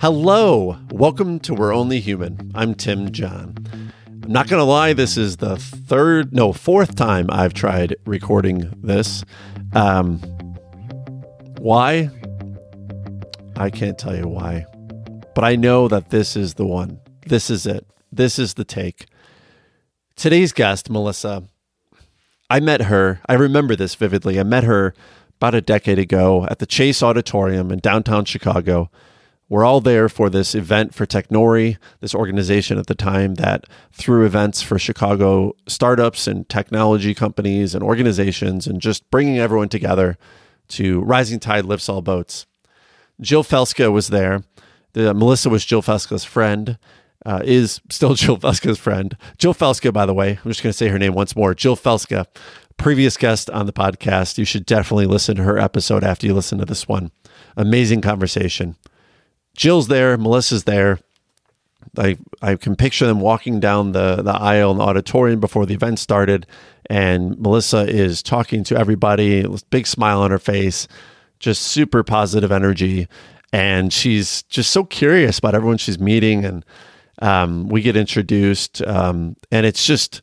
Hello, welcome to We're Only Human. I'm Tim Jahn. I'm not gonna lie, this is the third, no, fourth time I've tried recording this. Um, why? I can't tell you why, but I know that this is the one. This is it. This is the take. Today's guest, Melissa, I met her. I remember this vividly. I met her about a decade ago at the Chase Auditorium in downtown Chicago we're all there for this event for Technori, this organization at the time that threw events for Chicago startups and technology companies and organizations and just bringing everyone together to Rising Tide Lifts All Boats. Jill Felska was there. The, Melissa was Jill Felska's friend, uh, is still Jill Felska's friend. Jill Felska, by the way, I'm just going to say her name once more. Jill Felska, previous guest on the podcast. You should definitely listen to her episode after you listen to this one. Amazing conversation. Jill's there, Melissa's there. I I can picture them walking down the the aisle in the auditorium before the event started, and Melissa is talking to everybody, big smile on her face, just super positive energy, and she's just so curious about everyone she's meeting, and um, we get introduced, um, and it's just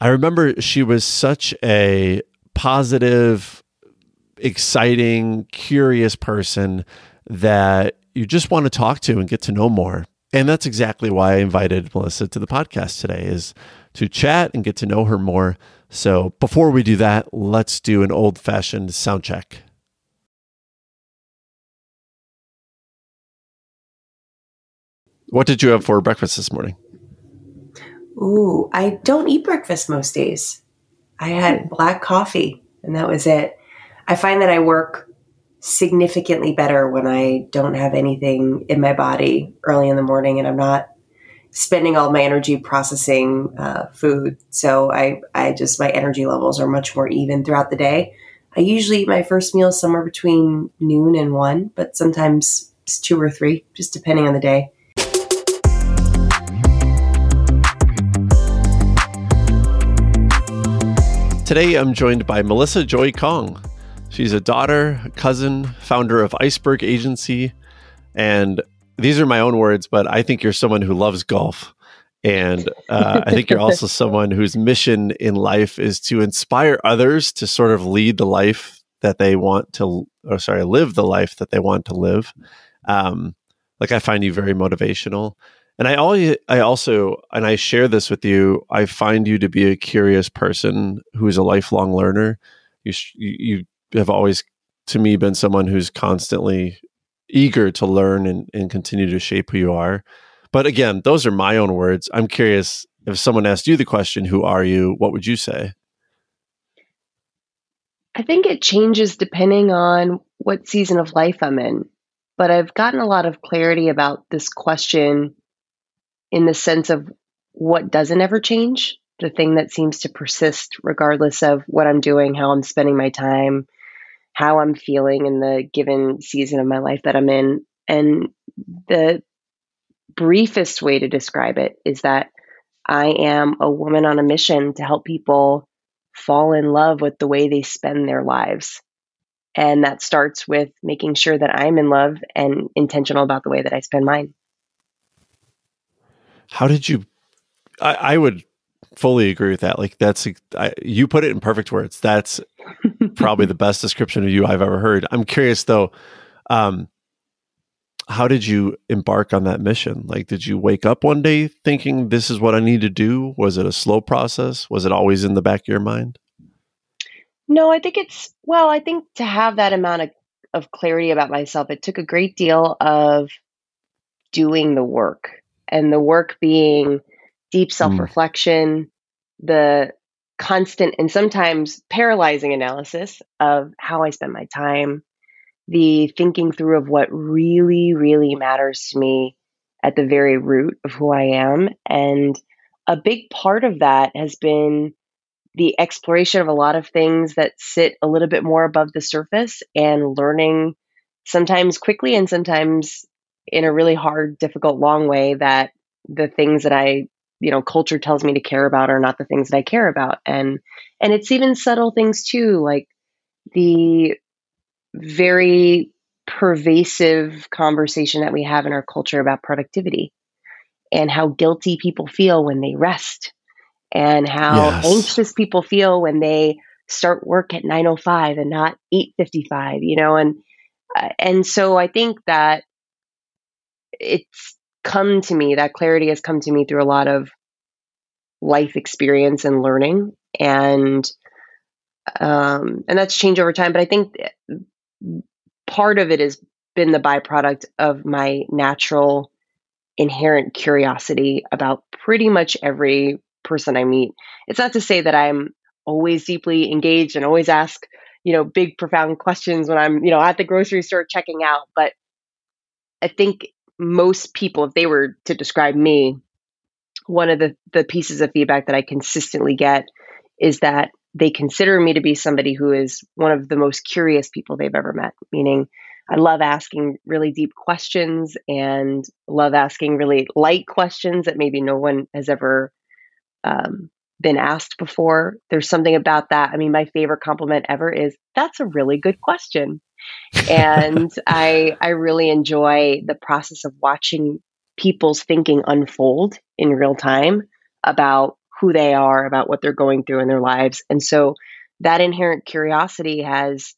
I remember she was such a positive, exciting, curious person that you just want to talk to and get to know more. And that's exactly why I invited Melissa to the podcast today is to chat and get to know her more. So before we do that, let's do an old fashioned sound check. What did you have for breakfast this morning? Ooh, I don't eat breakfast most days. I had hmm. black coffee and that was it. I find that I work significantly better when I don't have anything in my body early in the morning and I'm not spending all my energy processing uh, food. So I, I just, my energy levels are much more even throughout the day. I usually eat my first meal somewhere between noon and one, but sometimes it's two or three, just depending on the day. Today I'm joined by Melissa Joy Kong. She's a daughter, cousin, founder of Iceberg Agency. And these are my own words, but I think you're someone who loves golf. And uh, I think you're also someone whose mission in life is to inspire others to sort of lead the life that they want to, or sorry, live the life that they want to live. Um, like I find you very motivational. And I always, I also, and I share this with you. I find you to be a curious person who is a lifelong learner. You, you have always, to me, been someone who's constantly eager to learn and, and continue to shape who you are. But again, those are my own words. I'm curious if someone asked you the question, Who are you? What would you say? I think it changes depending on what season of life I'm in. But I've gotten a lot of clarity about this question in the sense of what doesn't ever change, the thing that seems to persist regardless of what I'm doing, how I'm spending my time, how I'm feeling in the given season of my life that I'm in. And the briefest way to describe it is that I am a woman on a mission to help people fall in love with the way they spend their lives. And that starts with making sure that I'm in love and intentional about the way that I spend mine. How did you? I, I would fully agree with that. Like that's I, you put it in perfect words. That's probably the best description of you I've ever heard. I'm curious though, um, how did you embark on that mission? Like, did you wake up one day thinking this is what I need to do? Was it a slow process? Was it always in the back of your mind? No, I think it's well. I think to have that amount of of clarity about myself, it took a great deal of doing the work, and the work being deep self reflection, mm. the constant and sometimes paralyzing analysis of how I spend my time, the thinking through of what really, really matters to me at the very root of who I am. And a big part of that has been the exploration of a lot of things that sit a little bit more above the surface and learning sometimes quickly and sometimes in a really hard, difficult, long way that the things that I you know culture tells me to care about are not the things that I care about and and it's even subtle things too like the very pervasive conversation that we have in our culture about productivity and how guilty people feel when they rest and how yes. anxious people feel when they start work at 905 and not 855 you know and uh, and so i think that it's come to me that clarity has come to me through a lot of life experience and learning. And um and that's changed over time. But i think part of it has been the byproduct of my natural inherent curiosity about pretty much every person i meet. It's not to say that i'm always deeply engaged and always ask you know big profound questions when i'm you know at the grocery store checking out but i think most people, if they were to describe me, one of the, the pieces of feedback that I consistently get is that they consider me to be somebody who is one of the most curious people they've ever met, meaning I love asking really deep questions and love asking really light questions that maybe no one has ever um, been asked before. There's something about that. I mean, my favorite compliment ever is that's a really good question and I I really enjoy the process of watching people's thinking unfold in real time about who they are, about what they're going through in their lives. And so that inherent curiosity has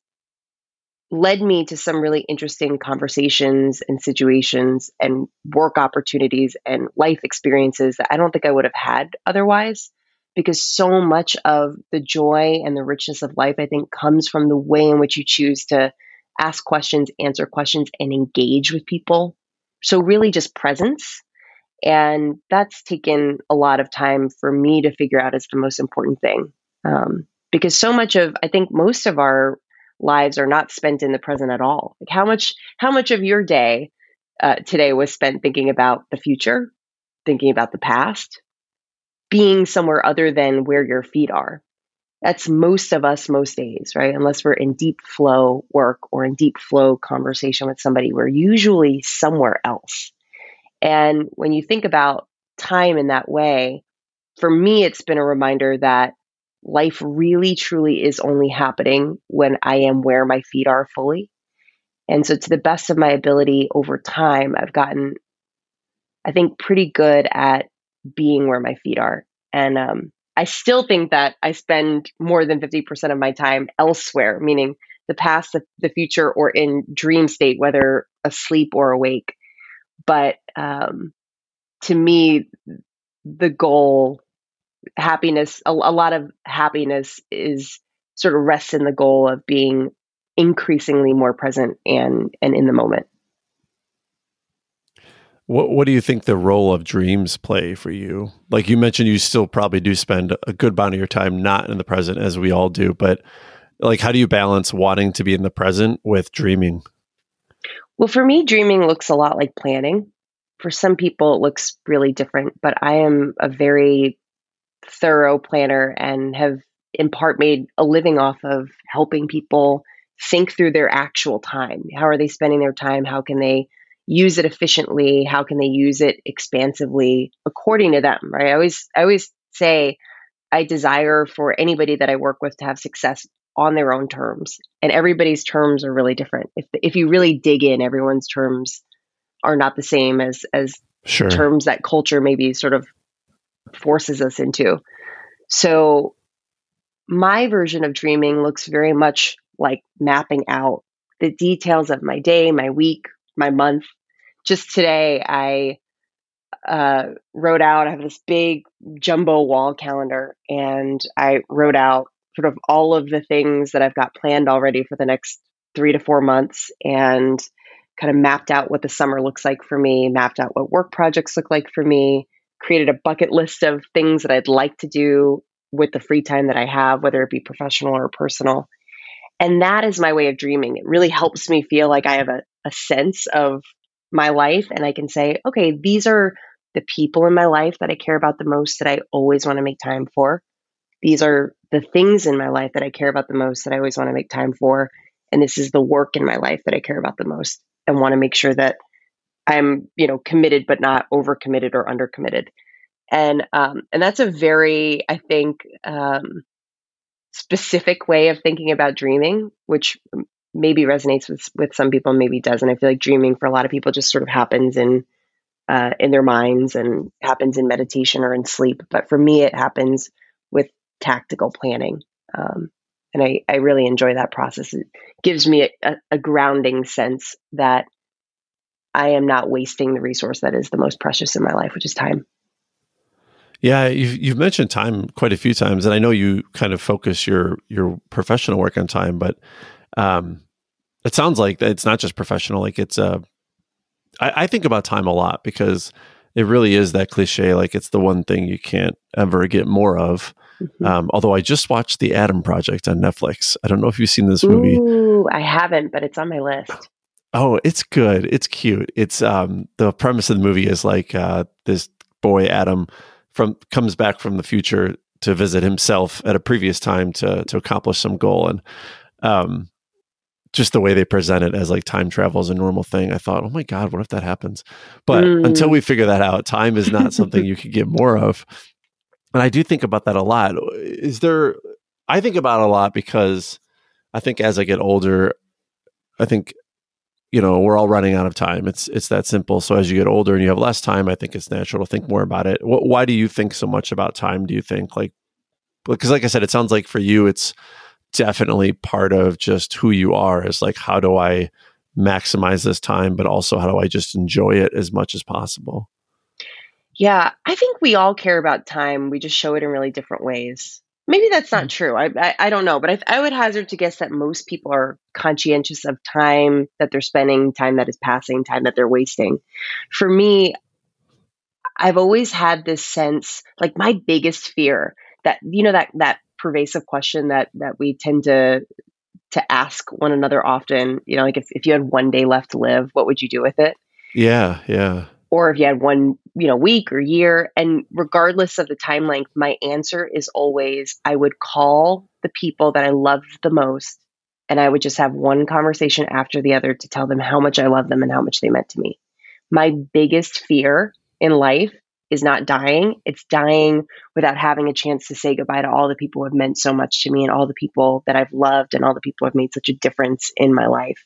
led me to some really interesting conversations and situations and work opportunities and life experiences that I don't think I would have had otherwise. Because so much of the joy and the richness of life, I think, comes from the way in which you choose to ask questions, answer questions, and engage with people. So, really, just presence. And that's taken a lot of time for me to figure out is the most important thing. Um, because so much of, I think most of our lives are not spent in the present at all. Like how much, how much of your day uh, today was spent thinking about the future, thinking about the past, being somewhere other than where your feet are that's most of us most days, right? Unless we're in deep flow work or in deep flow conversation with somebody, we're usually somewhere else. And when you think about time in that way, for me, it's been a reminder that life really truly is only happening when I am where my feet are fully. And so, to the best of my ability over time, I've gotten, I think, pretty good at being where my feet are. And um, I still think that I spend more than 50% of my time elsewhere, meaning the past, the, the future, or in dream state, whether asleep or awake. But um, to me, the goal, happiness, a, a lot of happiness is sort of rests in the goal of being increasingly more present and and in the moment. What What do you think the role of dreams play for you? Like you mentioned, you still probably do spend a good amount of your time not in the present, as we all do. But like, how do you balance wanting to be in the present with dreaming? Well, for me, dreaming looks a lot like planning. For some people, it looks really different. But I am a very thorough planner and have in part made a living off of helping people think through their actual time. How are they spending their time? How can they use it efficiently how can they use it expansively according to them right i always i always say i desire for anybody that i work with to have success on their own terms and everybody's terms are really different if if you really dig in everyone's terms are not the same as as sure. terms that culture maybe sort of forces us into so my version of dreaming looks very much like mapping out the details of my day my week my month. Just today, I uh, wrote out, I have this big jumbo wall calendar, and I wrote out sort of all of the things that I've got planned already for the next three to four months and kind of mapped out what the summer looks like for me, mapped out what work projects look like for me, created a bucket list of things that I'd like to do with the free time that I have, whether it be professional or personal. And that is my way of dreaming. It really helps me feel like I have a, a sense of my life and I can say, okay, these are the people in my life that I care about the most that I always want to make time for. These are the things in my life that I care about the most that I always want to make time for. And this is the work in my life that I care about the most and want to make sure that I'm, you know, committed but not overcommitted or undercommitted. And um, and that's a very, I think, um, specific way of thinking about dreaming, which maybe resonates with with some people, maybe doesn't. I feel like dreaming for a lot of people just sort of happens in uh, in their minds and happens in meditation or in sleep. But for me, it happens with tactical planning. Um, and I, I really enjoy that process. It gives me a, a grounding sense that I am not wasting the resource that is the most precious in my life, which is time. Yeah, you've, you've mentioned time quite a few times, and I know you kind of focus your your professional work on time, but um, it sounds like it's not just professional. Like it's a, uh, I, I think about time a lot because it really is that cliche. Like it's the one thing you can't ever get more of. Mm-hmm. Um, although I just watched The Adam Project on Netflix. I don't know if you've seen this movie. Ooh, I haven't, but it's on my list. Oh, it's good. It's cute. It's um the premise of the movie is like uh this boy Adam from comes back from the future to visit himself at a previous time to to accomplish some goal and um just the way they present it as like time travel is a normal thing i thought oh my god what if that happens? But mm. until we figure that out time is not something you could get more of. And i do think about that a lot. Is there i think about it a lot because i think as i get older i think you know we're all running out of time. It's it's that simple. So as you get older and you have less time i think it's natural to think more about it. What, why do you think so much about time do you think? Like because like i said it sounds like for you it's definitely part of just who you are is like how do i maximize this time but also how do i just enjoy it as much as possible yeah i think we all care about time we just show it in really different ways Maybe that's not hmm. true. I, I, I don't know, but I, I would hazard to guess that most people are conscientious of time that they're spending, time that is passing, time that they're wasting. For me, I've always had this sense, like my biggest fear that you know that that pervasive question that that we tend to to ask one another often. You know, like if if you had one day left to live, what would you do with it? Yeah, yeah or if you had one you know week or year and regardless of the time length my answer is always i would call the people that i loved the most and i would just have one conversation after the other to tell them how much i love them and how much they meant to me my biggest fear in life is not dying it's dying without having a chance to say goodbye to all the people who have meant so much to me and all the people that i've loved and all the people who have made such a difference in my life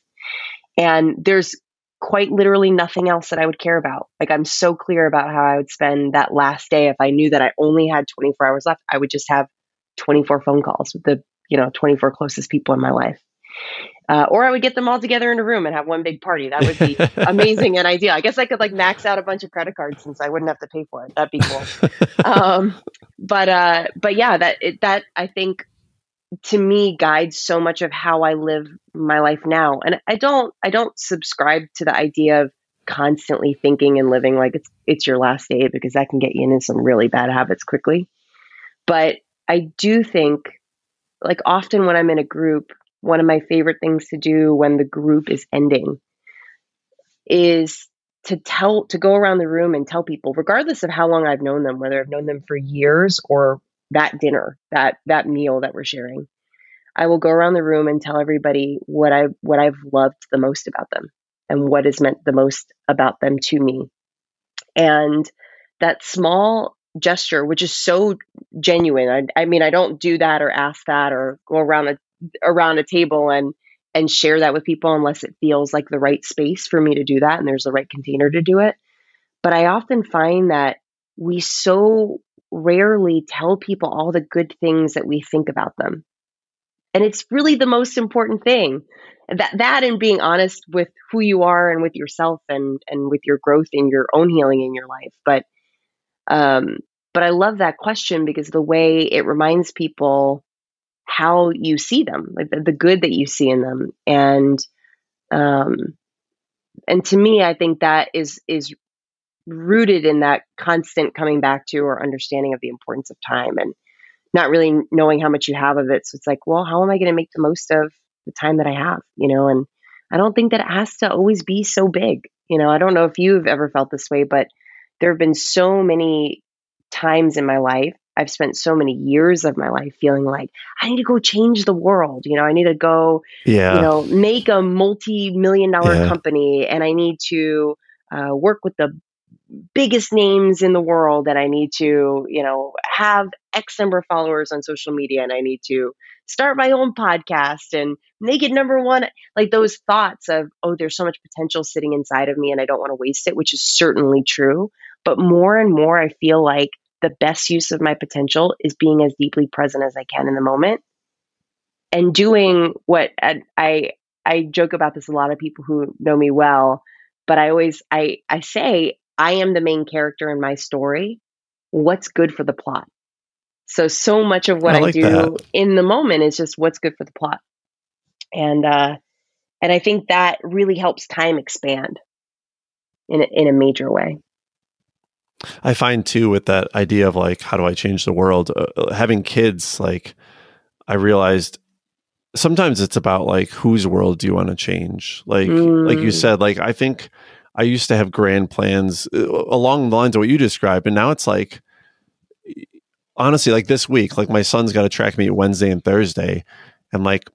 and there's quite literally nothing else that I would care about. Like I'm so clear about how I would spend that last day if I knew that I only had 24 hours left, I would just have 24 phone calls with the, you know, 24 closest people in my life. Uh, or I would get them all together in a room and have one big party. That would be amazing and ideal. I guess I could like max out a bunch of credit cards since I wouldn't have to pay for it. That'd be cool. um, but uh, but yeah, that it, that I think to me guides so much of how I live my life now. And I don't I don't subscribe to the idea of constantly thinking and living like it's it's your last day because that can get you into some really bad habits quickly. But I do think like often when I'm in a group, one of my favorite things to do when the group is ending is to tell to go around the room and tell people regardless of how long I've known them whether I've known them for years or that dinner, that that meal that we're sharing. I will go around the room and tell everybody what I what I've loved the most about them and what has meant the most about them to me. And that small gesture, which is so genuine. I, I mean, I don't do that or ask that or go around a around a table and and share that with people unless it feels like the right space for me to do that and there's the right container to do it. But I often find that we so rarely tell people all the good things that we think about them. And it's really the most important thing. That that and being honest with who you are and with yourself and and with your growth in your own healing in your life. But um but I love that question because the way it reminds people how you see them, like the, the good that you see in them. And um and to me I think that is is rooted in that constant coming back to or understanding of the importance of time and not really knowing how much you have of it. So it's like, well, how am I going to make the most of the time that I have? You know, and I don't think that it has to always be so big. You know, I don't know if you've ever felt this way, but there have been so many times in my life. I've spent so many years of my life feeling like I need to go change the world. You know, I need to go, yeah. you know, make a multi million dollar yeah. company and I need to uh, work with the biggest names in the world and I need to, you know, have X number of followers on social media and I need to start my own podcast and make it number one. Like those thoughts of, oh, there's so much potential sitting inside of me and I don't want to waste it, which is certainly true. But more and more, I feel like the best use of my potential is being as deeply present as I can in the moment and doing what I, I, I joke about this a lot of people who know me well, but I always I I say I am the main character in my story. What's good for the plot? So so much of what I, like I do that. in the moment is just what's good for the plot. And uh and I think that really helps time expand in a, in a major way. I find too with that idea of like how do I change the world uh, uh having kids like I realized sometimes it's about like whose world do you want to change like mm. like you mm. said like I think I used to have grand plans uh, along the lines of what you described, and now it's like, honestly, like this week, like my son's got to track meet Wednesday and Thursday, and like,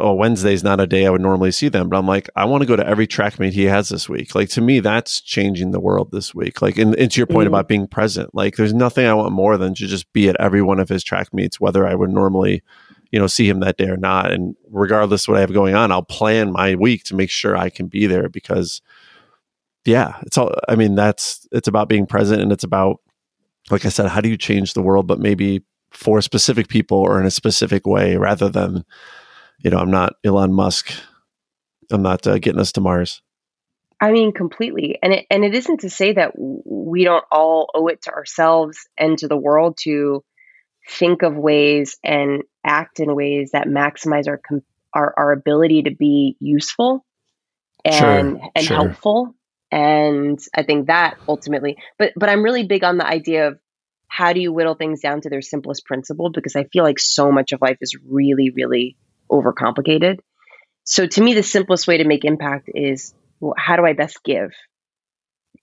oh, Wednesday's not a day I would normally see them, but I'm like, I want to go to every track meet he has this week. Like to me, that's changing the world this week. Like, and, and to your point mm about being present, like there's nothing I want more than to just be at every one of his track meets, whether I would normally you know see him that day or not and regardless of what i have going on i'll plan my week to make sure i can be there because yeah, it's all, I mean, that's, it's about being present and it's about, like I said, how do you change the world, but maybe for specific people or in a specific way rather than, you know, I'm not Elon Musk. I'm not uh, getting us to Mars. I mean, completely. And it, and it isn't to say that we don't all owe it to ourselves and to the world to think of ways and act in ways that maximize our, our, our ability to be useful and, sure, and sure. helpful and i think that ultimately but but i'm really big on the idea of how do you whittle things down to their simplest principle because i feel like so much of life is really really overcomplicated so to me the simplest way to make impact is well, how do i best give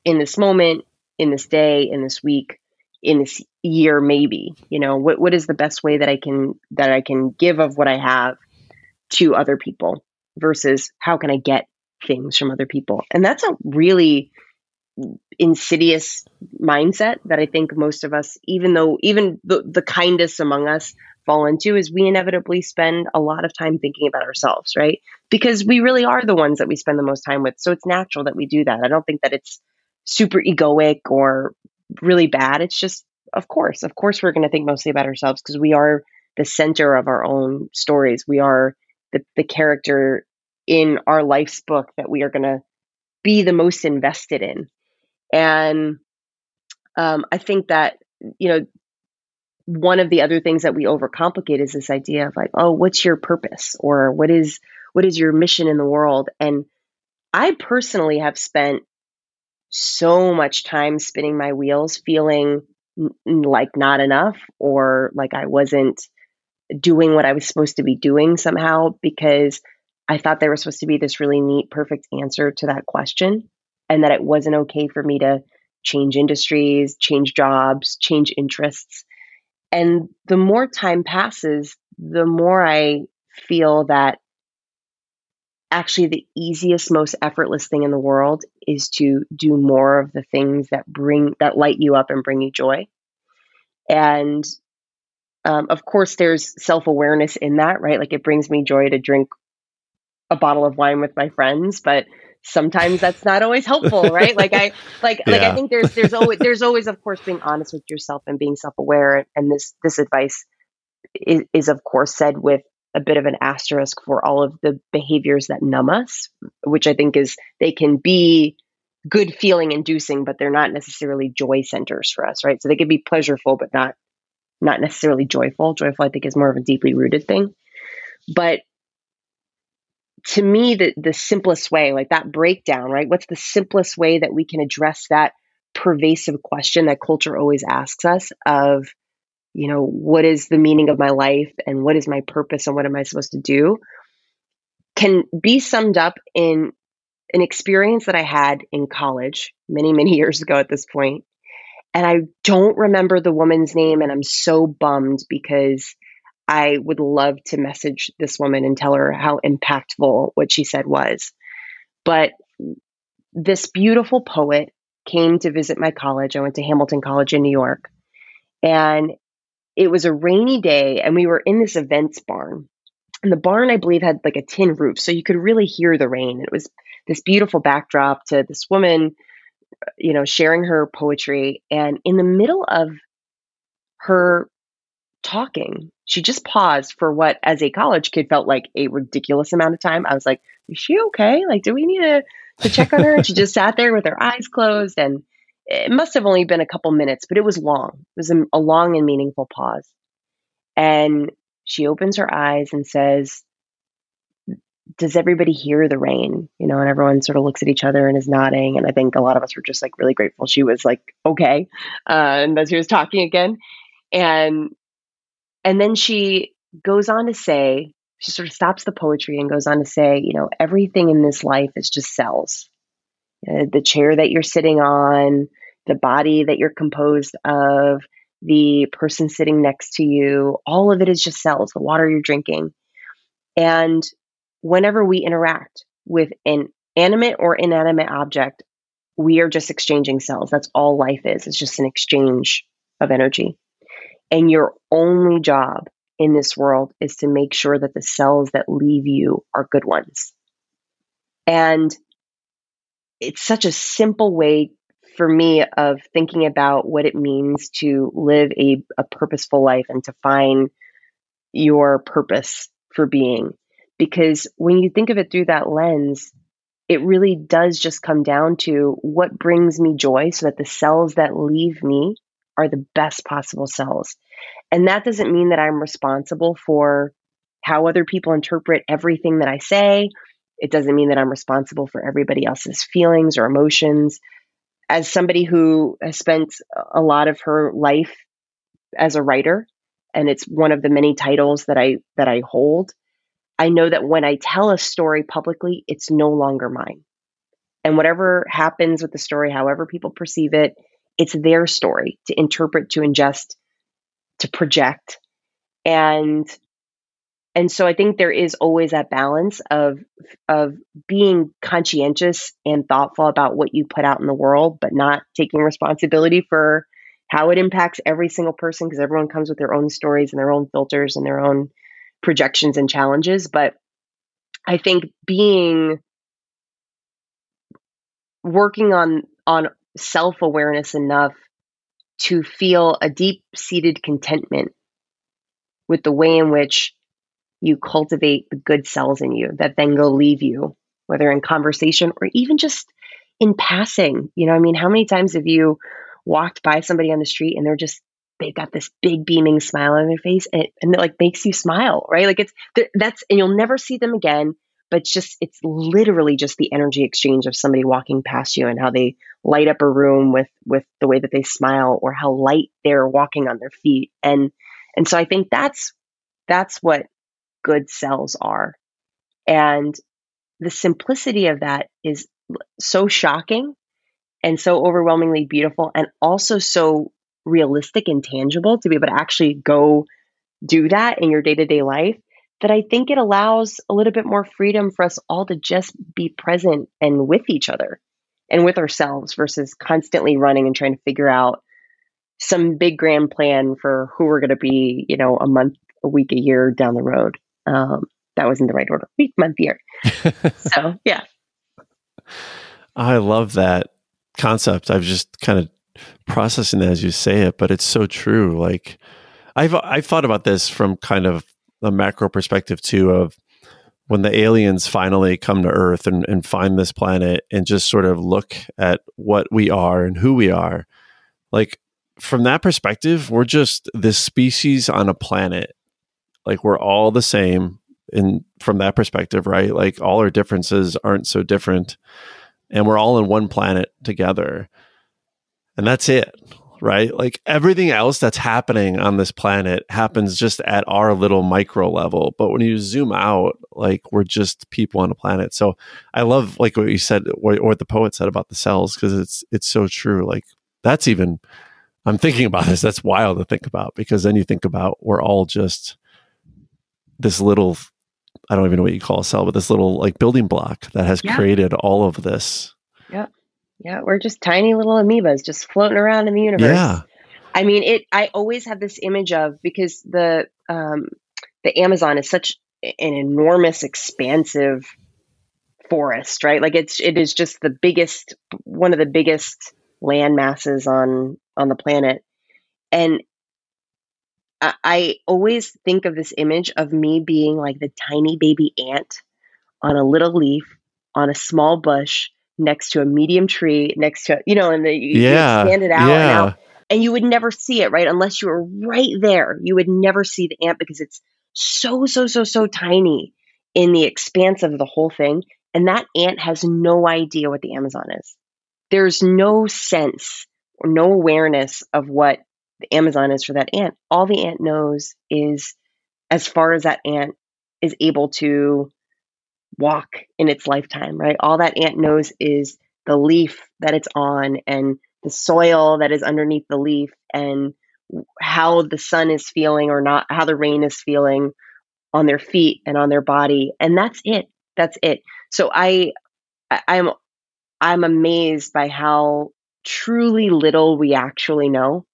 in this moment in this day in this week in this year maybe you know what what is the best way that i can that i can give of what i have to other people versus how can i get things from other people. And that's a really insidious mindset that I think most of us, even though even the, the kindest among us fall into, is we inevitably spend a lot of time thinking about ourselves, right? Because we really are the ones that we spend the most time with. So it's natural that we do that. I don't think that it's super egoic or really bad. It's just, of course, of course, we're going to think mostly about ourselves because we are the center of our own stories. We are the, the character in our life's book that we are going to be the most invested in. And um, I think that, you know, one of the other things that we overcomplicate is this idea of like, oh, what's your purpose or what is what is your mission in the world? And I personally have spent so much time spinning my wheels, feeling n- like not enough or like I wasn't doing what I was supposed to be doing somehow because I thought there was supposed to be this really neat, perfect answer to that question, and that it wasn't okay for me to change industries, change jobs, change interests. And the more time passes, the more I feel that actually the easiest, most effortless thing in the world is to do more of the things that bring, that light you up and bring you joy. And um, of course, there's self awareness in that, right? Like it brings me joy to drink a bottle of wine with my friends, but sometimes that's not always helpful, right? Like I like yeah. like I think there's there's always there's always of course being honest with yourself and being self-aware and this this advice is, is of course said with a bit of an asterisk for all of the behaviors that numb us, which I think is they can be good feeling inducing, but they're not necessarily joy centers for us, right? So they can be pleasureful, but not not necessarily joyful. Joyful, I think, is more of a deeply rooted thing. But to me the the simplest way like that breakdown right? What's the simplest way that we can address that pervasive question that culture always asks us of you know what is the meaning of my life and what is my purpose and what am i supposed to do can be summed up in an experience that i had in college many many years ago at this point. And i don't remember the woman's name and i'm so bummed because I would love to message this woman and tell her how impactful what she said was. But this beautiful poet came to visit my college. I went to Hamilton College in New York. And it was a rainy day, and we were in this events barn. And the barn, I believe, had like a tin roof, so you could really hear the rain. It was this beautiful backdrop to this woman, you know, sharing her poetry. And in the middle of her talking, she just paused for what, as a college kid, felt like a ridiculous amount of time. I was like, "Is she okay? Like, do we need to to check on her?" And she just sat there with her eyes closed, and it must have only been a couple minutes, but it was long. It was a, a long and meaningful pause. And she opens her eyes and says, does everybody hear the rain? You know, and everyone sort of looks at each other and is nodding. And I think a lot of us were just like really grateful she was like, okay. Uh, and that she was talking again. And and then she goes on to say, she sort of stops the poetry and goes on to say, you know, everything in this life is just cells. Uh, the chair that you're sitting on, the body that you're composed of, the person sitting next to you, all of it is just cells, the water you're drinking. And whenever we interact with an animate or inanimate object, we are just exchanging cells. That's all life is. It's just an exchange of energy. And your only job in this world is to make sure that the cells that leave you are good ones. And it's such a simple way for me of thinking about what it means to live a, a purposeful life and to find your purpose for being. Because when you think of it through that lens, it really does just come down to what brings me joy so that the cells that leave me are the best possible cells. And that doesn't mean that I'm responsible for how other people interpret everything that I say. It doesn't mean that I'm responsible for everybody else's feelings or emotions. As somebody who has spent a lot of her life as a writer, and it's one of the many titles that I that I hold, I know that when I tell a story publicly, it's no longer mine. And whatever happens with the story, however people perceive it, it's their story to interpret, to ingest, to project. And and so I think there is always that balance of of being conscientious and thoughtful about what you put out in the world, but not taking responsibility for how it impacts every single person because everyone comes with their own stories and their own filters and their own projections and challenges. But I think being working on on self awareness enough to feel a deep seated contentment with the way in which you cultivate the good cells in you that then go leave you, whether in conversation or even just in passing. You know, I mean, how many times have you walked by somebody on the street and they're just they've got this big beaming smile on their face and it, and it like makes you smile, right? Like it's that's and you'll never see them again but just it's literally just the energy exchange of somebody walking past you and how they light up a room with with the way that they smile or how light they're walking on their feet. And and so i think that's that's what good cells are. And the simplicity of that is so shocking and so overwhelmingly beautiful and also so realistic and tangible to be able to actually go do that in your day-to-day life that I think it allows a little bit more freedom for us all to just be present and with each other and with ourselves versus constantly running and trying to figure out some big grand plan for who we're going to be, you know, a month, a week, a year down the road. Um, that was in the right order week, month, year. so, yeah. I love that concept. I've just kind of processing that as you say it, but it's so true. Like, I've I've thought about this from kind of a macro perspective too of when the aliens finally come to Earth and, and find this planet and just sort of look at what we are and who we are, like from that perspective, we're just this species on a planet. Like we're all the same in from that perspective, right? Like all our differences aren't so different. And we're all in one planet together. And that's it right? Like everything else that's happening on this planet happens just at our little micro level. But when you zoom out, like we're just people on a planet. So I love like what you said or, what the poet said about the cells because it's it's so true. Like that's even I'm thinking about this. That's wild to think about because then you think about we're all just this little I don't even know what you call a cell, but this little like building block that has yeah. created all of this. Yeah. Yeah, we're just tiny little amoebas just floating around in the universe. Yeah. I mean, it. I always have this image of because the um, the Amazon is such an enormous, expansive forest, right? Like it's it is just the biggest, one of the biggest land masses on on the planet, and I, I always think of this image of me being like the tiny baby ant on a little leaf on a small bush next to a medium tree next to you know and the, you, Yeah, you expand it out yeah. and out. And you would never see it right? Unless you were right there you would never see the ant because it's so so so so tiny in the expanse of the whole thing. And that ant has no idea what the amazon is. There's no sense or no awareness of what the amazon is for that ant. All the ant knows is as far as that ant is able to walk in its lifetime, right? All that ant knows is the leaf that it's on and the soil that is underneath the leaf and how the sun is feeling or not, how the rain is feeling on their feet and on their body. And that's it. That's it. So I, I I'm, I'm amazed by how truly little we actually know.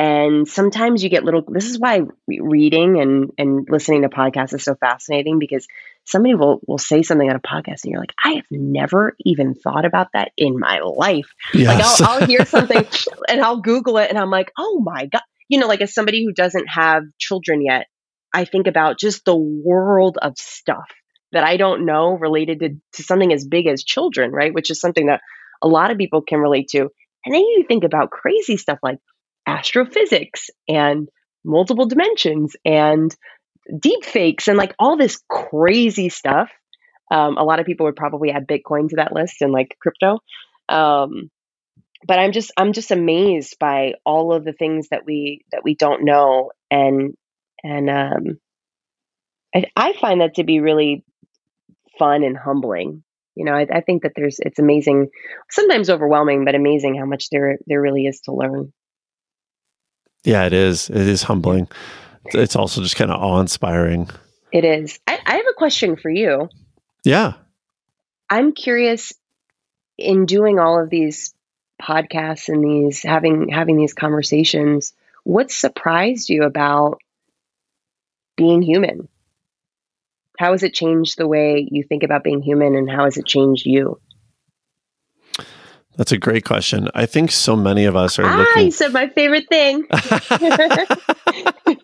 And sometimes you get little, this is why reading and, and listening to podcasts is so fascinating because somebody will, will say something on a podcast and you're like, I have never even thought about that in my life. Yes. Like I'll, I'll hear something and I'll Google it and I'm like, oh my God. You know, like as somebody who doesn't have children yet, I think about just the world of stuff that I don't know related to, to something as big as children, right? Which is something that a lot of people can relate to. And then you think about crazy stuff like astrophysics and multiple dimensions and deep fakes and like all this crazy stuff. Um, a lot of people would probably add Bitcoin to that list and like crypto. Um, but I'm just I'm just amazed by all of the things that we that we don't know and and um, I, I find that to be really fun and humbling. You know, I, I think that there's it's amazing, sometimes overwhelming, but amazing how much there there really is to learn. Yeah, it is. It is humbling. It's also just kind of awe inspiring. It is. I, I have a question for you. Yeah. I'm curious in doing all of these podcasts and these having having these conversations, what surprised you about being human? How has it changed the way you think about being human and how has it changed you? That's a great question. I think so many of us are Ah, looking. you said my favorite thing.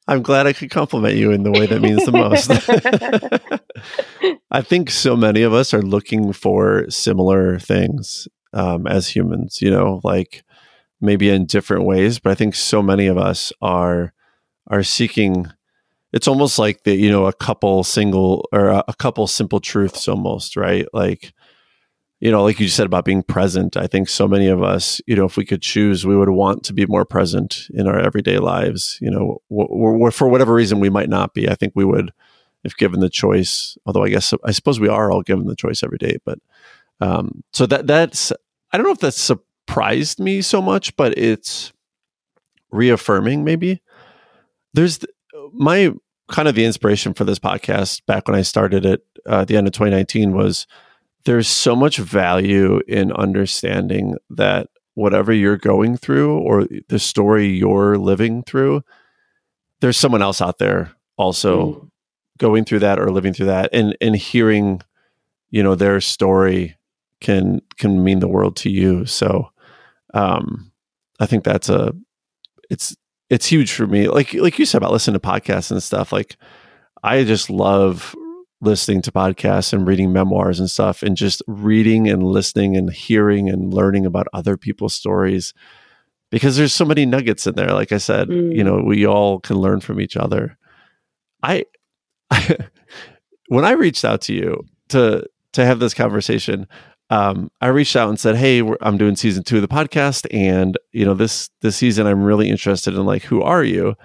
I'm glad I could compliment you in the way that means the most. I think so many of us are looking for similar things um, as humans, you know, like maybe in different ways, but I think so many of us are are seeking it's almost like the you know a couple single or a, a couple simple truths almost, right? Like you know, like you said about being present, I think so many of us, you know, if we could choose, we would want to be more present in our everyday lives. You know, w- w- for whatever reason we might not be. I think we would, if given the choice. Although I guess I suppose we are all given the choice every day. But um, so that that's I don't know if that surprised me so much, but it's reaffirming. Maybe there's th- my kind of the inspiration for this podcast back when I started it uh, at the end of 2019 was there's so much value in understanding that whatever you're going through or the story you're living through, there's someone else out there also Mm. going through that or living through that and and hearing, you know, their story can can mean the world to you. So um I think that's a it's it's huge for me. Like like you said about listening to podcasts and stuff, like I just love listening to podcasts and reading memoirs and stuff and just reading and listening and hearing and learning about other people's stories because there's so many nuggets in there like i said Mm. you know we all can learn from each other i I, when i reached out to you to to have this conversation um, I reached out and said, "Hey, we're, I'm doing season two of the podcast, and you know this this season, I'm really interested in like who are you?"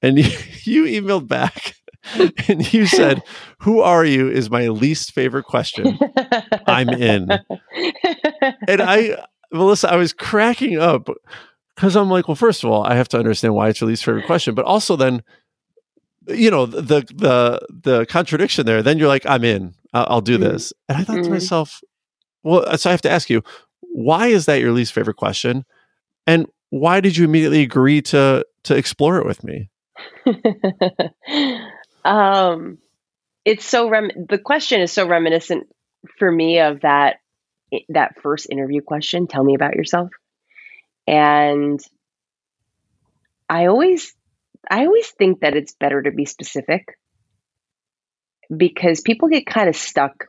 And you, you emailed back, and you said, "Who are you?" is my least favorite question. I'm in. And I, Melissa, I was cracking up because I'm like, well, first of all, I have to understand why it's your least favorite question, but also then, you know, the the the contradiction there. Then you're like, I'm in. I'll, I'll do this, and I thought to Mhm. myself, well, so I have to ask you, why is that your least favorite question? And why did you immediately agree to to explore it with me? um, it's so rem- the question is so reminiscent for me of that that first interview question. Tell me about yourself, and I always I always think that it's better to be specific because people get kind of stuck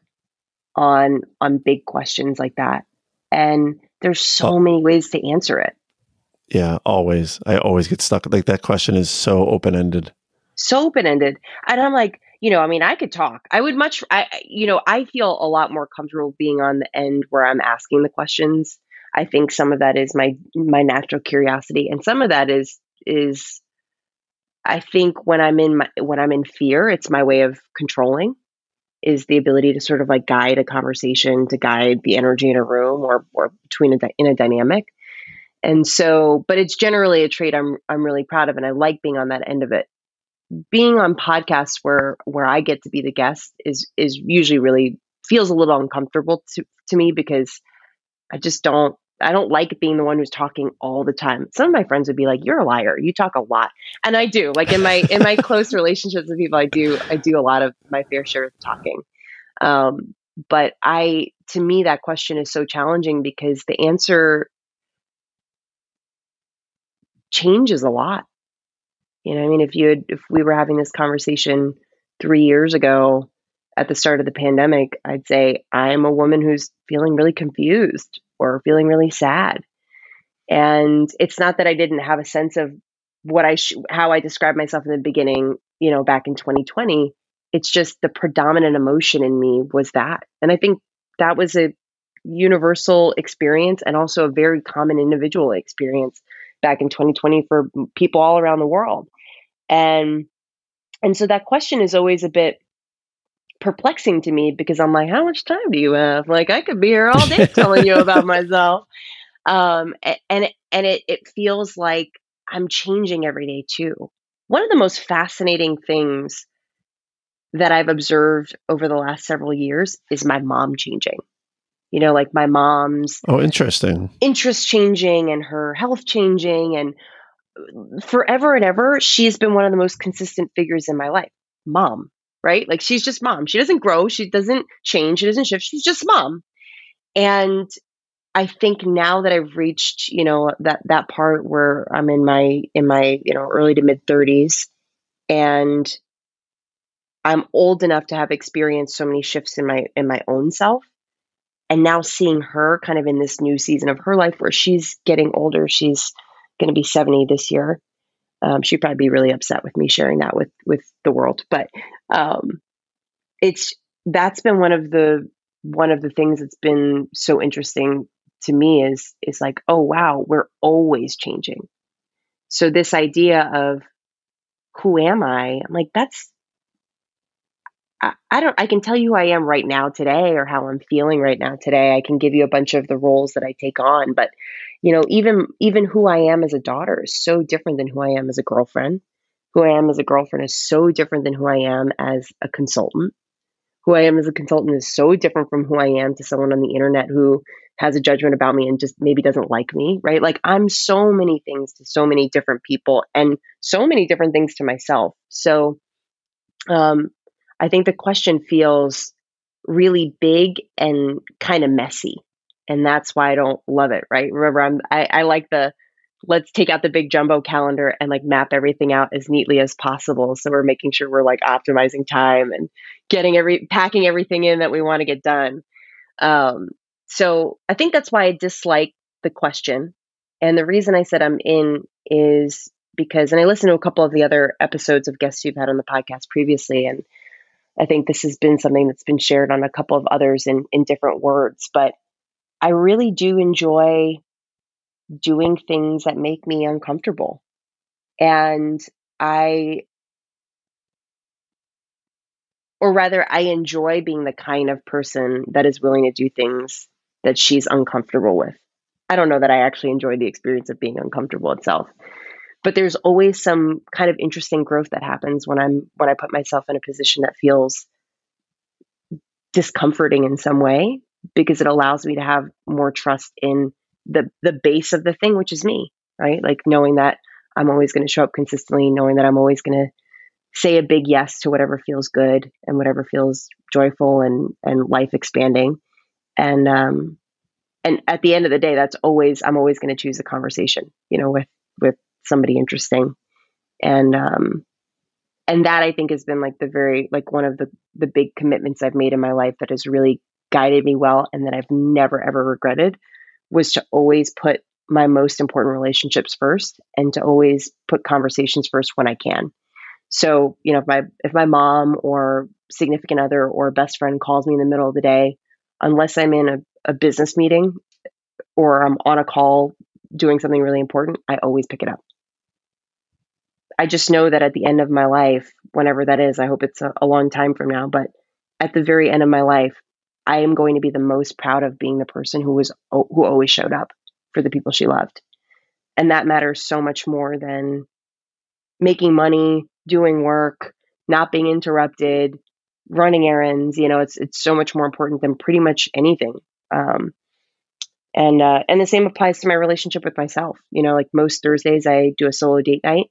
on on big questions like that. And there's so oh. many ways to answer it. Yeah always. I always get stuck. Like that question is so open-ended so open-ended and i'm like you know i mean i could talk i would much i you know i feel a lot more comfortable being on the end where i'm asking the questions i think some of that is my my natural curiosity and some of that is is I think when I'm in my when I'm in fear, it's my way of controlling is the ability to sort of like guide a conversation, to guide the energy in a room or or between a in a dynamic. And so, but it's generally a trait I'm I'm really proud of, and I like being on that end of it. Being on podcasts where where I get to be the guest is is usually really feels a little uncomfortable to to me because I just don't I don't like being the one who's talking all the time. Some of my friends would be like, "You're a liar. You talk a lot," and I do. Like in my in my close relationships with people, I do I do a lot of my fair share of talking. Um, but I, to me, that question is so challenging because the answer changes a lot. You know, I mean, if you had, if we were having this conversation three years ago at the start of the pandemic, I'd say I'm a woman who's feeling really confused or feeling really sad. And it's not that I didn't have a sense of what I sh- how I described myself in the beginning, you know, back in 2020. It's just the predominant emotion in me was that. And I think that was a universal experience and also a very common individual experience back in 2020 for people all around the world. And and so that question is always a bit perplexing to me because I'm like, how much time do you have? Like, I could be here all day telling you about myself. Um, and and it it feels like I'm changing every day too. One of the most fascinating things that I've observed over the last several years is my mom changing. You know, like my mom's oh, interesting interest changing and her health changing, and forever and ever, she's been one of the most consistent figures in my life. Mom, right? Like she's just mom. She doesn't grow, she doesn't change, she doesn't shift. She's just mom. And I think now that I've reached, you know, that that part where I'm in my in my, you know, early to mid 30s and I'm old enough to have experienced so many shifts in my in my own self. And now seeing her kind of in this new season of her life where she's getting older, she's going to be 70 this year. Um, she'd probably be really upset with me sharing that with with the world, but um, it's that's been one of the one of the things that's been so interesting to me is is like, oh wow, we're always changing. So this idea of who am I? I'm like, that's I, I don't I can tell you who I am right now today or how I'm feeling right now today. I can give you a bunch of the roles that I take on, but you know, even even who I am as a daughter is so different than who I am as a girlfriend. Who I am as a girlfriend is so different than who I am as a consultant. Who I am as a consultant is so different from who I am to someone on the internet who has a judgment about me and just maybe doesn't like me, right? Like I'm so many things to so many different people and so many different things to myself. So um I think the question feels really big and kind of messy and that's why I don't love it. Right? Remember, I'm I, I like the let's take out the big jumbo calendar and like map everything out as neatly as possible. So we're making sure we're like optimizing time and getting every packing everything in that we want to get done. Um, so I think that's why I dislike the question. And the reason I said I'm in is because, and I listened to a couple of the other episodes of guests you've had on the podcast previously, and I think this has been something that's been shared on a couple of others in in different words. But I really do enjoy doing things that make me uncomfortable. And I, or rather, I enjoy being the kind of person that is willing to do things that she's uncomfortable with. I don't know that I actually enjoy the experience of being uncomfortable itself. But there's always some kind of interesting growth that happens when I'm when I put myself in a position that feels discomforting in some way because it allows me to have more trust in the the base of the thing, which is me, right? Like knowing that I'm always going to show up consistently, knowing that I'm always going to say a big yes to whatever feels good and whatever feels joyful and and life expanding. And um and at the end of the day, that's always I'm always going to choose a conversation, you know, with with somebody interesting. And um and that I think has been like the very like one of the the big commitments I've made in my life that has really guided me well and that I've never ever regretted was to always put my most important relationships first and to always put conversations first when I can. So, you know, if my if my mom or significant other or best friend calls me in the middle of the day, unless I'm in a, a business meeting or I'm on a call doing something really important, I always pick it up. I just know that at the end of my life, whenever that is, I hope it's a, a long time from now, but at the very end of my life, I am going to be the most proud of being the person who was who always showed up for the people she loved. And that matters so much more than making money, doing work, not being interrupted, running errands. You know, it's it's so much more important than pretty much anything. Um, and uh, and the same applies to my relationship with myself. You know, like most Thursdays, I do a solo date night,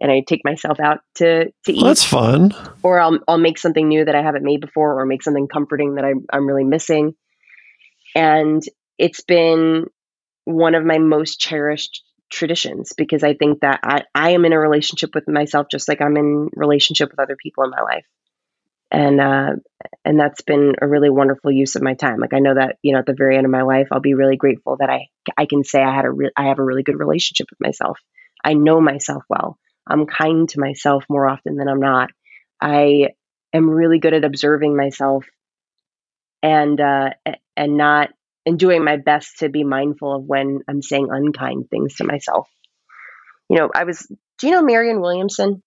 and I take myself out to to eat. that's fun. Or I'll I'll make something new that I haven't made before, or make something comforting that I'm I'm really missing. And it's been one of my most cherished traditions because I think that I, I am in a relationship with myself just like I'm in relationship with other people in my life. And uh, and that's been a really wonderful use of my time. Like I know that you know at the very end of my life, I'll be really grateful that I I can say I had a re- I have a really good relationship with myself. I know myself well. I'm kind to myself more often than I'm not. I am really good at observing myself and uh, and not and doing my best to be mindful of when I'm saying unkind things to myself. You know, I was. Do you know Marianne Williamson?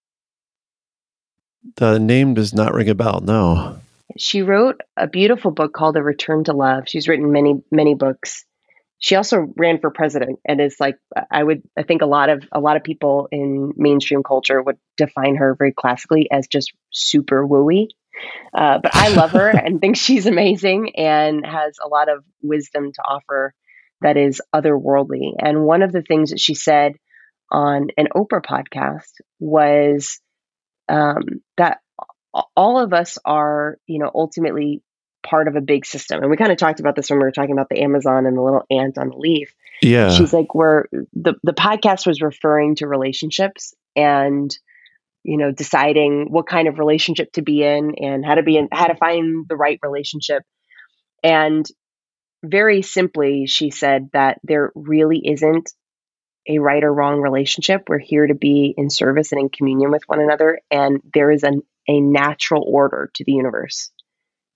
The name does not ring a bell. No. She wrote a beautiful book called A Return to Love. She's written many many books, she also ran for president and is like i would i think a lot of a lot of people in mainstream culture would define her very classically as just super wooey. Uh, but i love her and think she's amazing and has a lot of wisdom to offer that is otherworldly. And one of the things that she said on an oprah podcast was um, that all of us are you know ultimately part of a big system. And we kind of talked about this when we were talking about the Amazon and the little ant on the leaf. Yeah. She's like, where the, the podcast was referring to relationships and, you know, deciding what kind of relationship to be in and how to be in, how to find the right relationship. And very simply, she said that there really isn't a right or wrong relationship. We're here to be in service and in communion with one another. And there is an, a natural order to the universe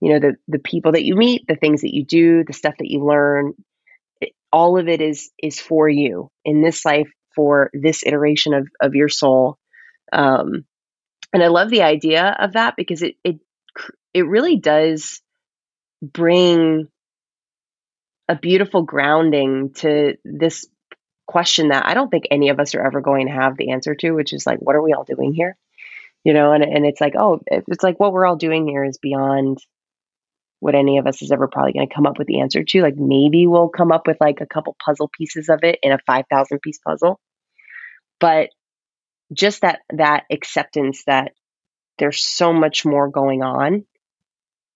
you know the the people that you meet the things that you do the stuff that you learn it, all of it is is for you in this life for this iteration of of your soul um and i love the idea of that because it it it really does bring a beautiful grounding to this question that I don't think any of us are ever going to have the answer to, which is like, what are we all doing here? You know, and, and it's like, oh, it's like what we're all doing here is beyond what any of us is ever probably going to come up with the answer to. Like maybe we'll come up with like a couple puzzle pieces of it in a 5,000 piece puzzle. But just that that acceptance that there's so much more going on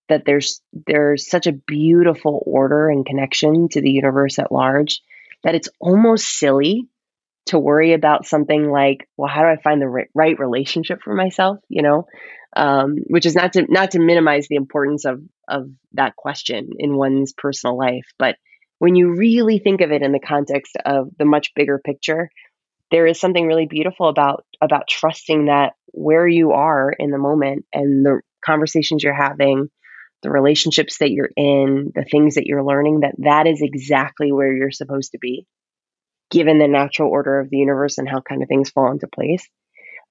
that there's there's such a beautiful order and connection to the universe at large that it's almost silly to worry about something like well how do i find the right relationship for myself you know um, which is not to not to minimize the importance of of that question in one's personal life, but when you really think of it in the context of the much bigger picture, there is something really beautiful about about trusting that where you are in the moment and the conversations you're having, the relationships that you're in, the things that you're learning that that is exactly where you're supposed to be given the natural order of the universe and how kind of things fall into place.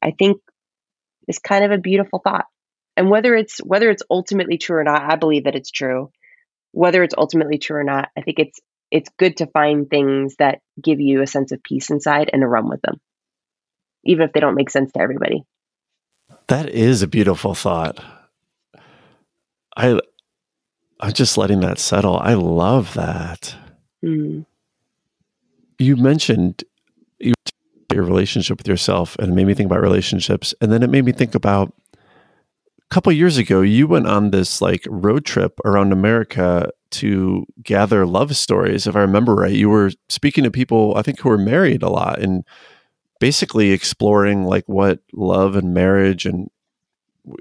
I think is kind of a beautiful thought. And whether it's whether it's ultimately true or not, I believe that it's true. Whether it's ultimately true or not, I think it's it's good to find things that give you a sense of peace inside and to run with them. Even if they don't make sense to everybody. That is a beautiful thought. I I'm just letting that settle. I love that. Mm. You mentioned you, your relationship with yourself, and it made me think about relationships, and then it made me think about couple years ago. You went on this like road trip around America to gather love stories. If I remember right, you were speaking to people I think who were married a lot and basically exploring like what love and marriage and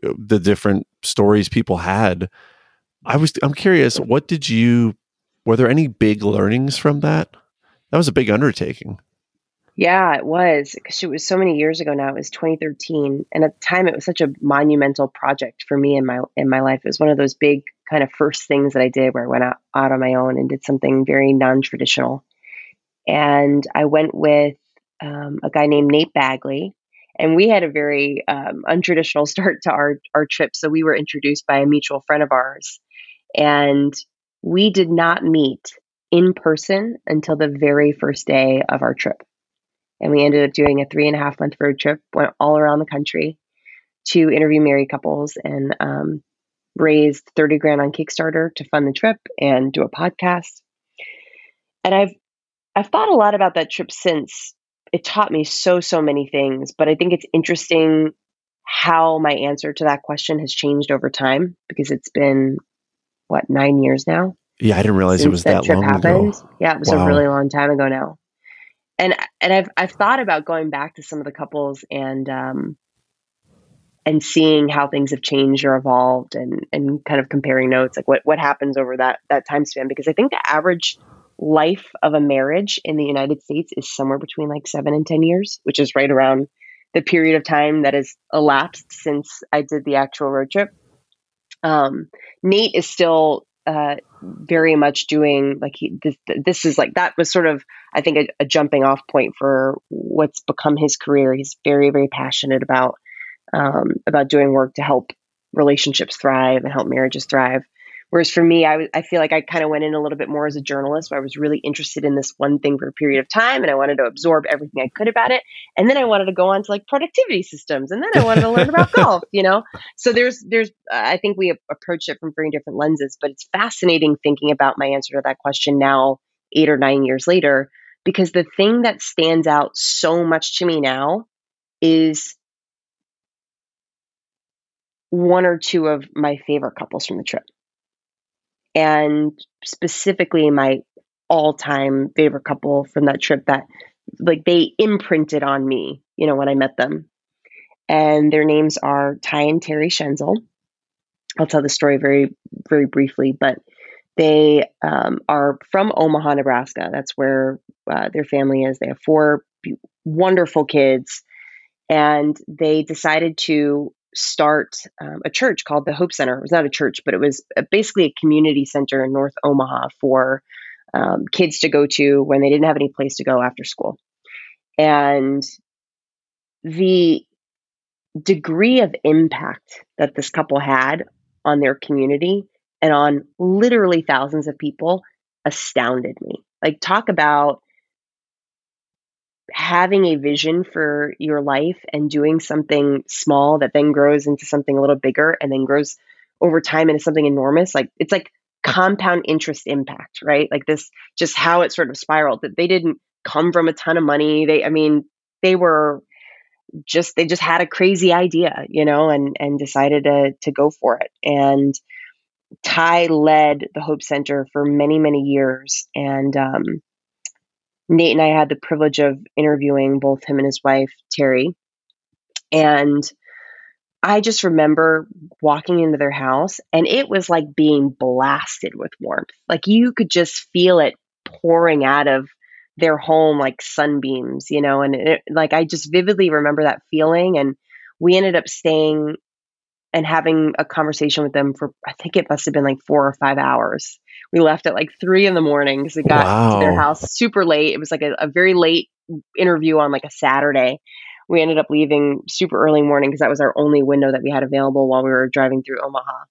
uh, the different stories people had. I was I'm curious, what did you were there any big learnings from that? That was a big undertaking. Yeah, it was because it was so many years ago now. It was 2013, and at the time, it was such a monumental project for me in my in my life. It was one of those big kind of first things that I did, where I went out, out on my own and did something very non traditional. And I went with um, a guy named Nate Bagley, and we had a very um, untraditional start to our our trip. So we were introduced by a mutual friend of ours, and we did not meet in person until the very first day of our trip. And we ended up doing a three and a half month road trip, went all around the country to interview married couples and um, raised 30 grand on Kickstarter to fund the trip and do a podcast. And I've I've thought a lot about that trip since. It taught me so so many things, but I think it's interesting how my answer to that question has changed over time because it's been what, 9 years now? Yeah, I didn't realize it was that, that long happened. ago. Yeah, it was wow. a really long time ago now. And and I've I've thought about going back to some of the couples and um and seeing how things have changed or evolved and and kind of comparing notes like what what happens over that that time span because I think the average life of a marriage in the United States is somewhere between like 7 and 10 years, which is right around the period of time that has elapsed since I did the actual road trip. Um, Nate is still uh, very much doing like he this, this is like that was sort of I think a, a, jumping off point for what's become his career. He's very very passionate about um, about doing work to help relationships thrive and help marriages thrive. Whereas for me, I, I feel like I kind of went in a little bit more as a journalist where I was really interested in this one thing for a period of time and I wanted to absorb everything I could about it. And then I wanted to go on to like productivity systems and then I wanted to learn about golf, you know? So there's, there's, uh, I think we approach it from very different lenses, but it's fascinating thinking about my answer to that question now, eight or nine years later, because the thing that stands out so much to me now is one or two of my favorite couples from the trip and specifically my all-time favorite couple from that trip that like they imprinted on me you know when i met them. And their names are ty and terry schenzel. I'll tell the story very very briefly but they um, are from omaha nebraska. That's where uh, their family is. They have four wonderful kids. And they decided to start um, a church called the Hope Center. It was not a church, but it was basically a community center in North Omaha for um, kids to go to when they didn't have any place to go after school. And the degree of impact that this couple had on their community and on literally thousands of people astounded me. Like, talk about having a vision for your life and doing something small that then grows into something a little bigger and then grows over time into something enormous like it's like compound interest impact right? Like this just how it sort of spiraled that they didn't come from a ton of money. They i mean they were just they just had a crazy idea you know and and decided to to go for it. And ty led the hope center for many many years. And um Nate and I had the privilege of interviewing both him and his wife, Terry. And I just remember walking into their house and it was like being blasted with warmth. Like you could just feel it pouring out of their home like sunbeams, you know, and it, like I just vividly remember that feeling. And we ended up staying and having a conversation with them for, I think it must have been like four or five hours. We left at like three in the morning because we got wow. to their house super late. It was like a, a, very late interview on like a Saturday. We ended up leaving super early morning because that was our only window that we had available while we were driving through Omaha.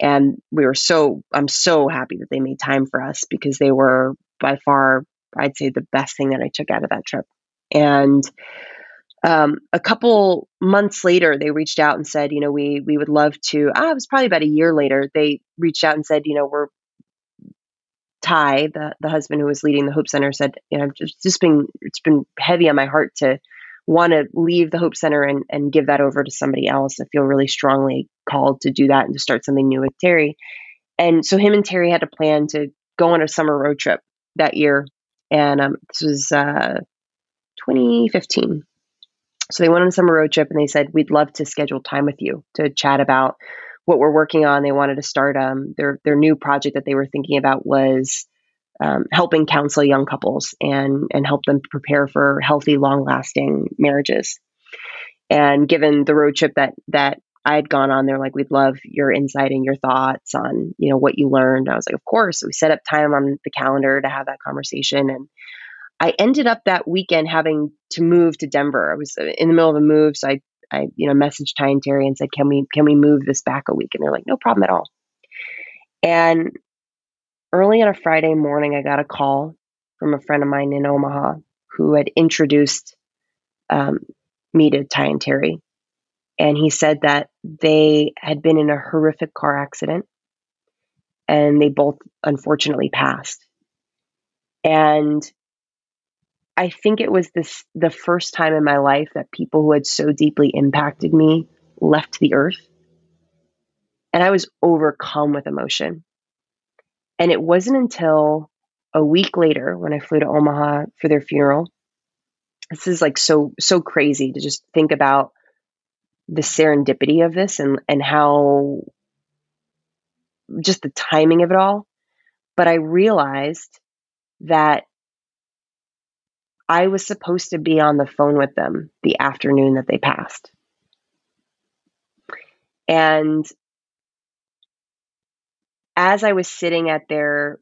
And we were so, I'm so happy that they made time for us because they were by far, I'd say, the best thing that I took out of that trip. And um, a couple months later, they reached out and said, you know, we we would love to. Ah, it was probably about a year later. They reached out and said, you know, we're Ty, the the husband who was leading the Hope Center, said, you know, just just been it's been heavy on my heart to want to leave the Hope Center and and give that over to somebody else. I feel really strongly called to do that and to start something new with Terry. And so him and Terry had a plan to go on a summer road trip that year, and um, this was uh, 2015. So they went on a summer road trip and they said, We'd love to schedule time with you to chat about what we're working on. They wanted to start um, their their new project that they were thinking about was um, helping counsel young couples and and help them prepare for healthy, long lasting marriages. And given the road trip that that I had gone on, they're like, "We'd love your insight and your thoughts on you know what you learned." I was like, "Of course." So we set up time on the calendar to have that conversation and. I ended up that weekend having to move to Denver. I was in the middle of a move, so I I, you know, messaged Ty and Terry and said, "Can we can we move this back a week?" And they're like, "No problem at all." And early on a Friday morning, I got a call from a friend of mine in Omaha who had introduced um, me to Ty and Terry, and he said that they had been in a horrific car accident, and they both unfortunately passed. And I think it was this the first time in my life that people who had so deeply impacted me left the earth. And I was overcome with emotion. And it wasn't until a week later when I flew to Omaha for their funeral. This is like so so crazy to just think about the serendipity of this and and how just the timing of it all. But I realized that I was supposed to be on the phone with them the afternoon that they passed. And as I was sitting at their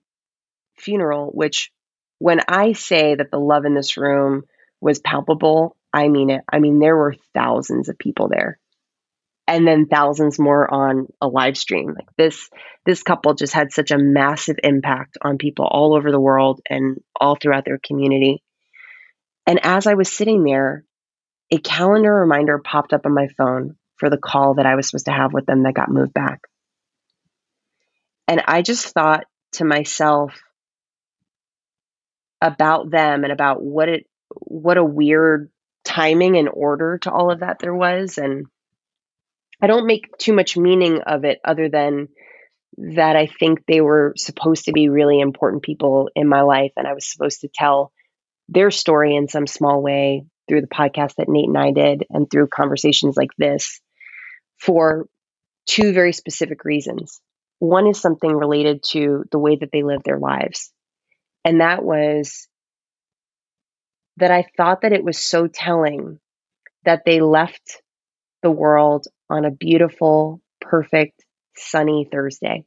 funeral, which when I say that the love in this room was palpable, I mean it. I mean, there were thousands of people there. And then thousands more on a live stream. Like this this couple just had such a massive impact on people all over the world and all throughout their community. And as I was sitting there, a calendar reminder popped up on my phone for the call that I was supposed to have with them that got moved back. And I just thought to myself about them and about what it what a weird timing and order to all of that there was and I don't make too much meaning of it other than that I think they were supposed to be really important people in my life and I was supposed to tell their story in some small way through the podcast that Nate and I did and through conversations like this for two very specific reasons. One is something related to the way that they live their lives. And that was that I thought that it was so telling that they left the world on a beautiful, perfect, sunny Thursday.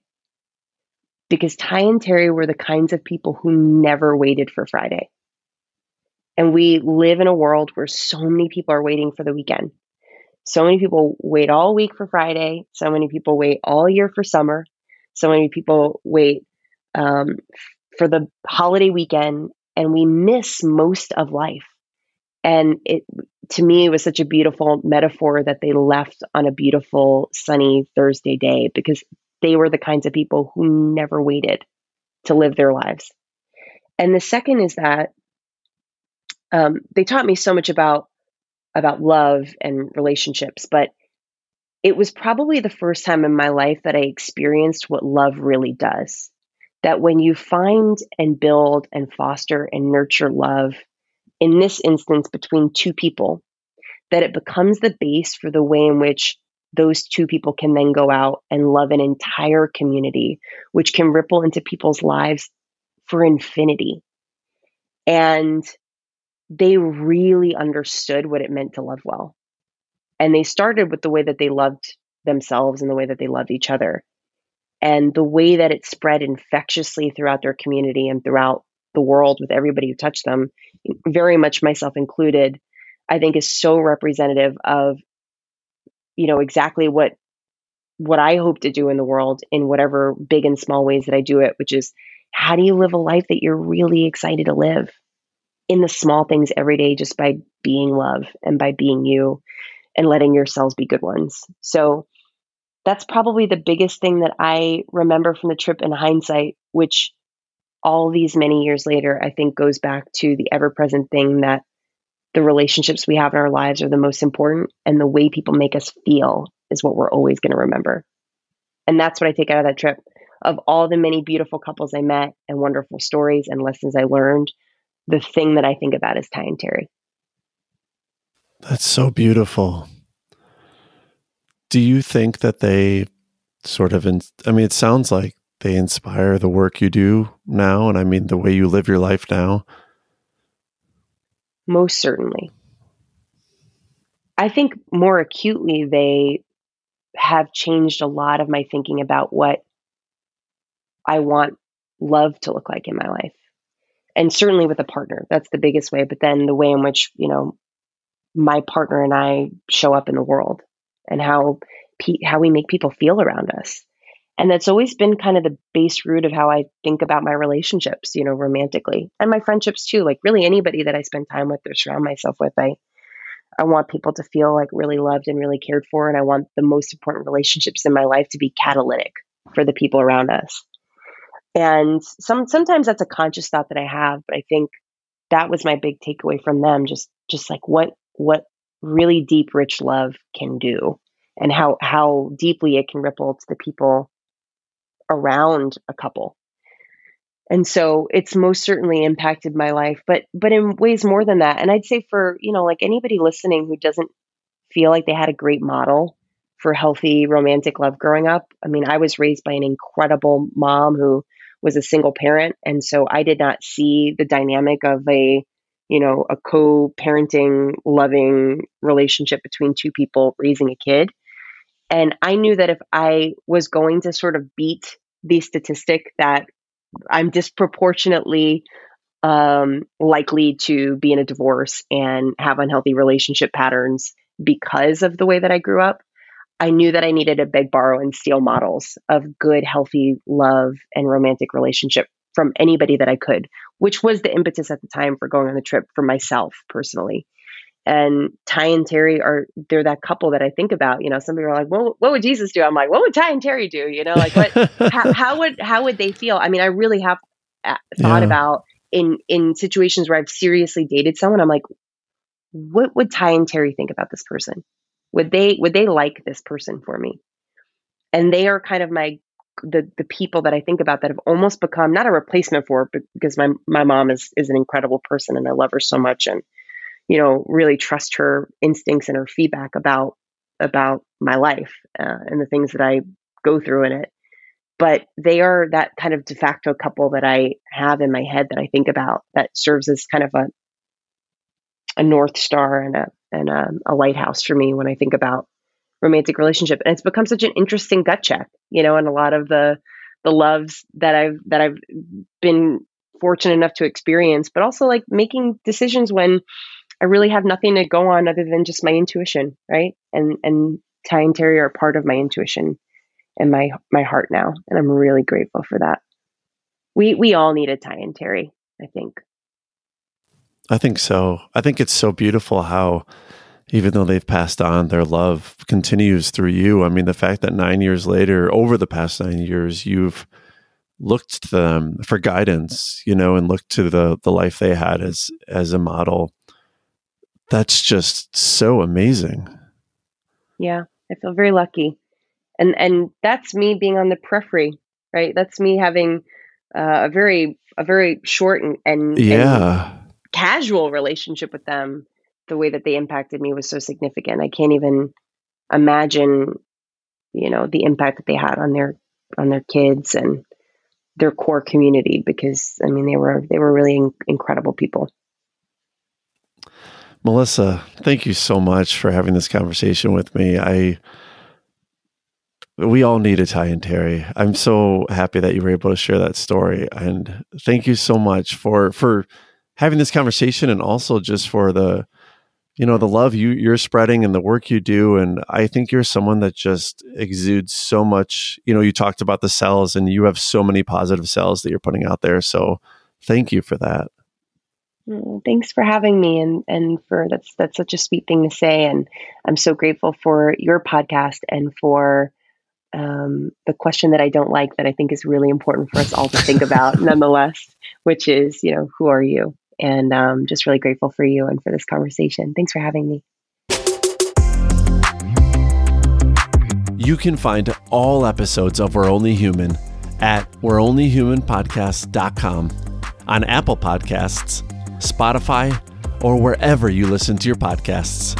Because Ty and Terry were the kinds of people who never waited for Friday. And we live in a world where so many people are waiting for the weekend. So many people wait all week for Friday. So many people wait all year for summer. So many people wait um, for the holiday weekend, and we miss most of life. And it, to me, it was such a beautiful metaphor that they left on a beautiful sunny Thursday day because they were the kinds of people who never waited to live their lives. And the second is that um, they taught me so much about about love and relationships, but it was probably the first time in my life that I experienced what love really does. That when you find and build and foster and nurture love, in this instance between two people, that it becomes the base for the way in which those two people can then go out and love an entire community, which can ripple into people's lives for infinity. And they really understood what it meant to love well. And they started with the way that they loved themselves and the way that they loved each other. And the way that it spread infectiously throughout their community and throughout the world with everybody who touched them, very much myself included, I think is so representative of, you know, exactly what what I hope to do in the world in whatever big and small ways that I do it, which is how do you live a life that you're really excited to live? In the small things every day just by being love and by being you and letting yourselves be good ones. So that's probably the biggest thing that I remember from the trip in hindsight, which all these many years later, I think goes back to the ever present thing that the relationships we have in our lives are the most important, and the way people make us feel is what we're always going to remember. And that's what I take out of that trip. Of all the many beautiful couples I met and wonderful stories and lessons I learned, the thing that I think about is Ty and Terry. That's so beautiful. Do you think that they sort of, in, I mean, it sounds like they inspire the work you do now, and I mean, the way you live your life now? Most certainly. I think more acutely, they have changed a lot of my thinking about what I want love to look like in my life. And certainly with a partner, that's the biggest way. But then the way in which, you know, my partner and I show up in the world and how how we make people feel around us. And that's always been kind of the base root of how I think about my relationships, you know, romantically and my friendships too. Like really anybody that I spend time with or surround myself with, I I want people to feel like really loved and really cared for. And I want the most important relationships in my life to be catalytic for the people around us. And some sometimes that's a conscious thought that I have, but I think that was my big takeaway from them. Just just like what what really deep, rich love can do and how how deeply it can ripple to the people around a couple and so it's most certainly impacted my life but but in ways more than that and i'd say for you know like anybody listening who doesn't feel like they had a great model for healthy romantic love growing up i mean i was raised by an incredible mom who was a single parent and so i did not see the dynamic of a you know a co-parenting loving relationship between two people raising a kid and i knew that if i was going to sort of beat the statistic that I'm disproportionately um, likely to be in a divorce and have unhealthy relationship patterns because of the way that I grew up. I knew that I needed to beg, borrow, and steal models of good, healthy love and romantic relationship from anybody that I could, which was the impetus at the time for going on the trip for myself personally and Ty and Terry are they're that couple that I think about. You know, some people are like, "Well, what would Jesus do?" I'm like, "What would Ty and Terry do?" You know, like what how, how, would how would they feel? I mean, I really have uh, thought yeah. about in in situations where I've seriously dated someone. I'm like, what would Ty and Terry think about this person? Would they would they like this person for me? And they are kind of my the the people that I think about that have almost become not a replacement for, because my my mom is is an incredible person and I love her so much and you know, really trust her instincts and her feedback about about my life uh, and the things that I go through in it. But they are that kind of de facto couple that I have in my head that I think about that serves as kind of a a north star and a and a, a lighthouse for me when I think about romantic relationship. And it's become such an interesting gut check, you know, and a lot of the the loves that I've that I've been fortunate enough to experience, but also like making decisions when I really have nothing to go on other than just my intuition, right? And and Ty and Terry are part of my intuition and my my heart now, and I'm really grateful for that. We we all need a Ty and Terry, I think. I think so. I think it's so beautiful how even though they've passed on, their love continues through you. I mean, the fact that nine years later, over the past nine years, you've looked to them for guidance, you know, and looked to the the life they had as as a model that's just so amazing. Yeah, I feel very lucky. And and that's me being on the periphery, right? That's me having uh, a very a very short and, and yeah and casual relationship with them. The way that they impacted me was so significant. I can't even imagine, you know, the impact that they had on their on their kids and their core community because I mean they were they were really in- incredible people. Melissa, thank you so much for having this conversation with me. I we all need a Ty and Terry. I'm so happy that you were able to share that story, and thank you so much for for having this conversation, and also just for the you know the love you you're spreading and the work you do. And I think you're someone that just exudes so much. You know, you talked about the cells, and you have so many positive cells that you're putting out there. So thank you for that. Mm, Thanks for having me, and and for that's that's such a sweet thing to say, and I'm so grateful for your podcast and for um, the question that I don't like that I think is really important for us all to think about, nonetheless, which is you know who are you? And um, just really grateful for you and for this conversation. Thanks for having me. You can find all episodes of We're Only Human at We're Only on Apple Podcasts, Spotify, or wherever you listen to your podcasts.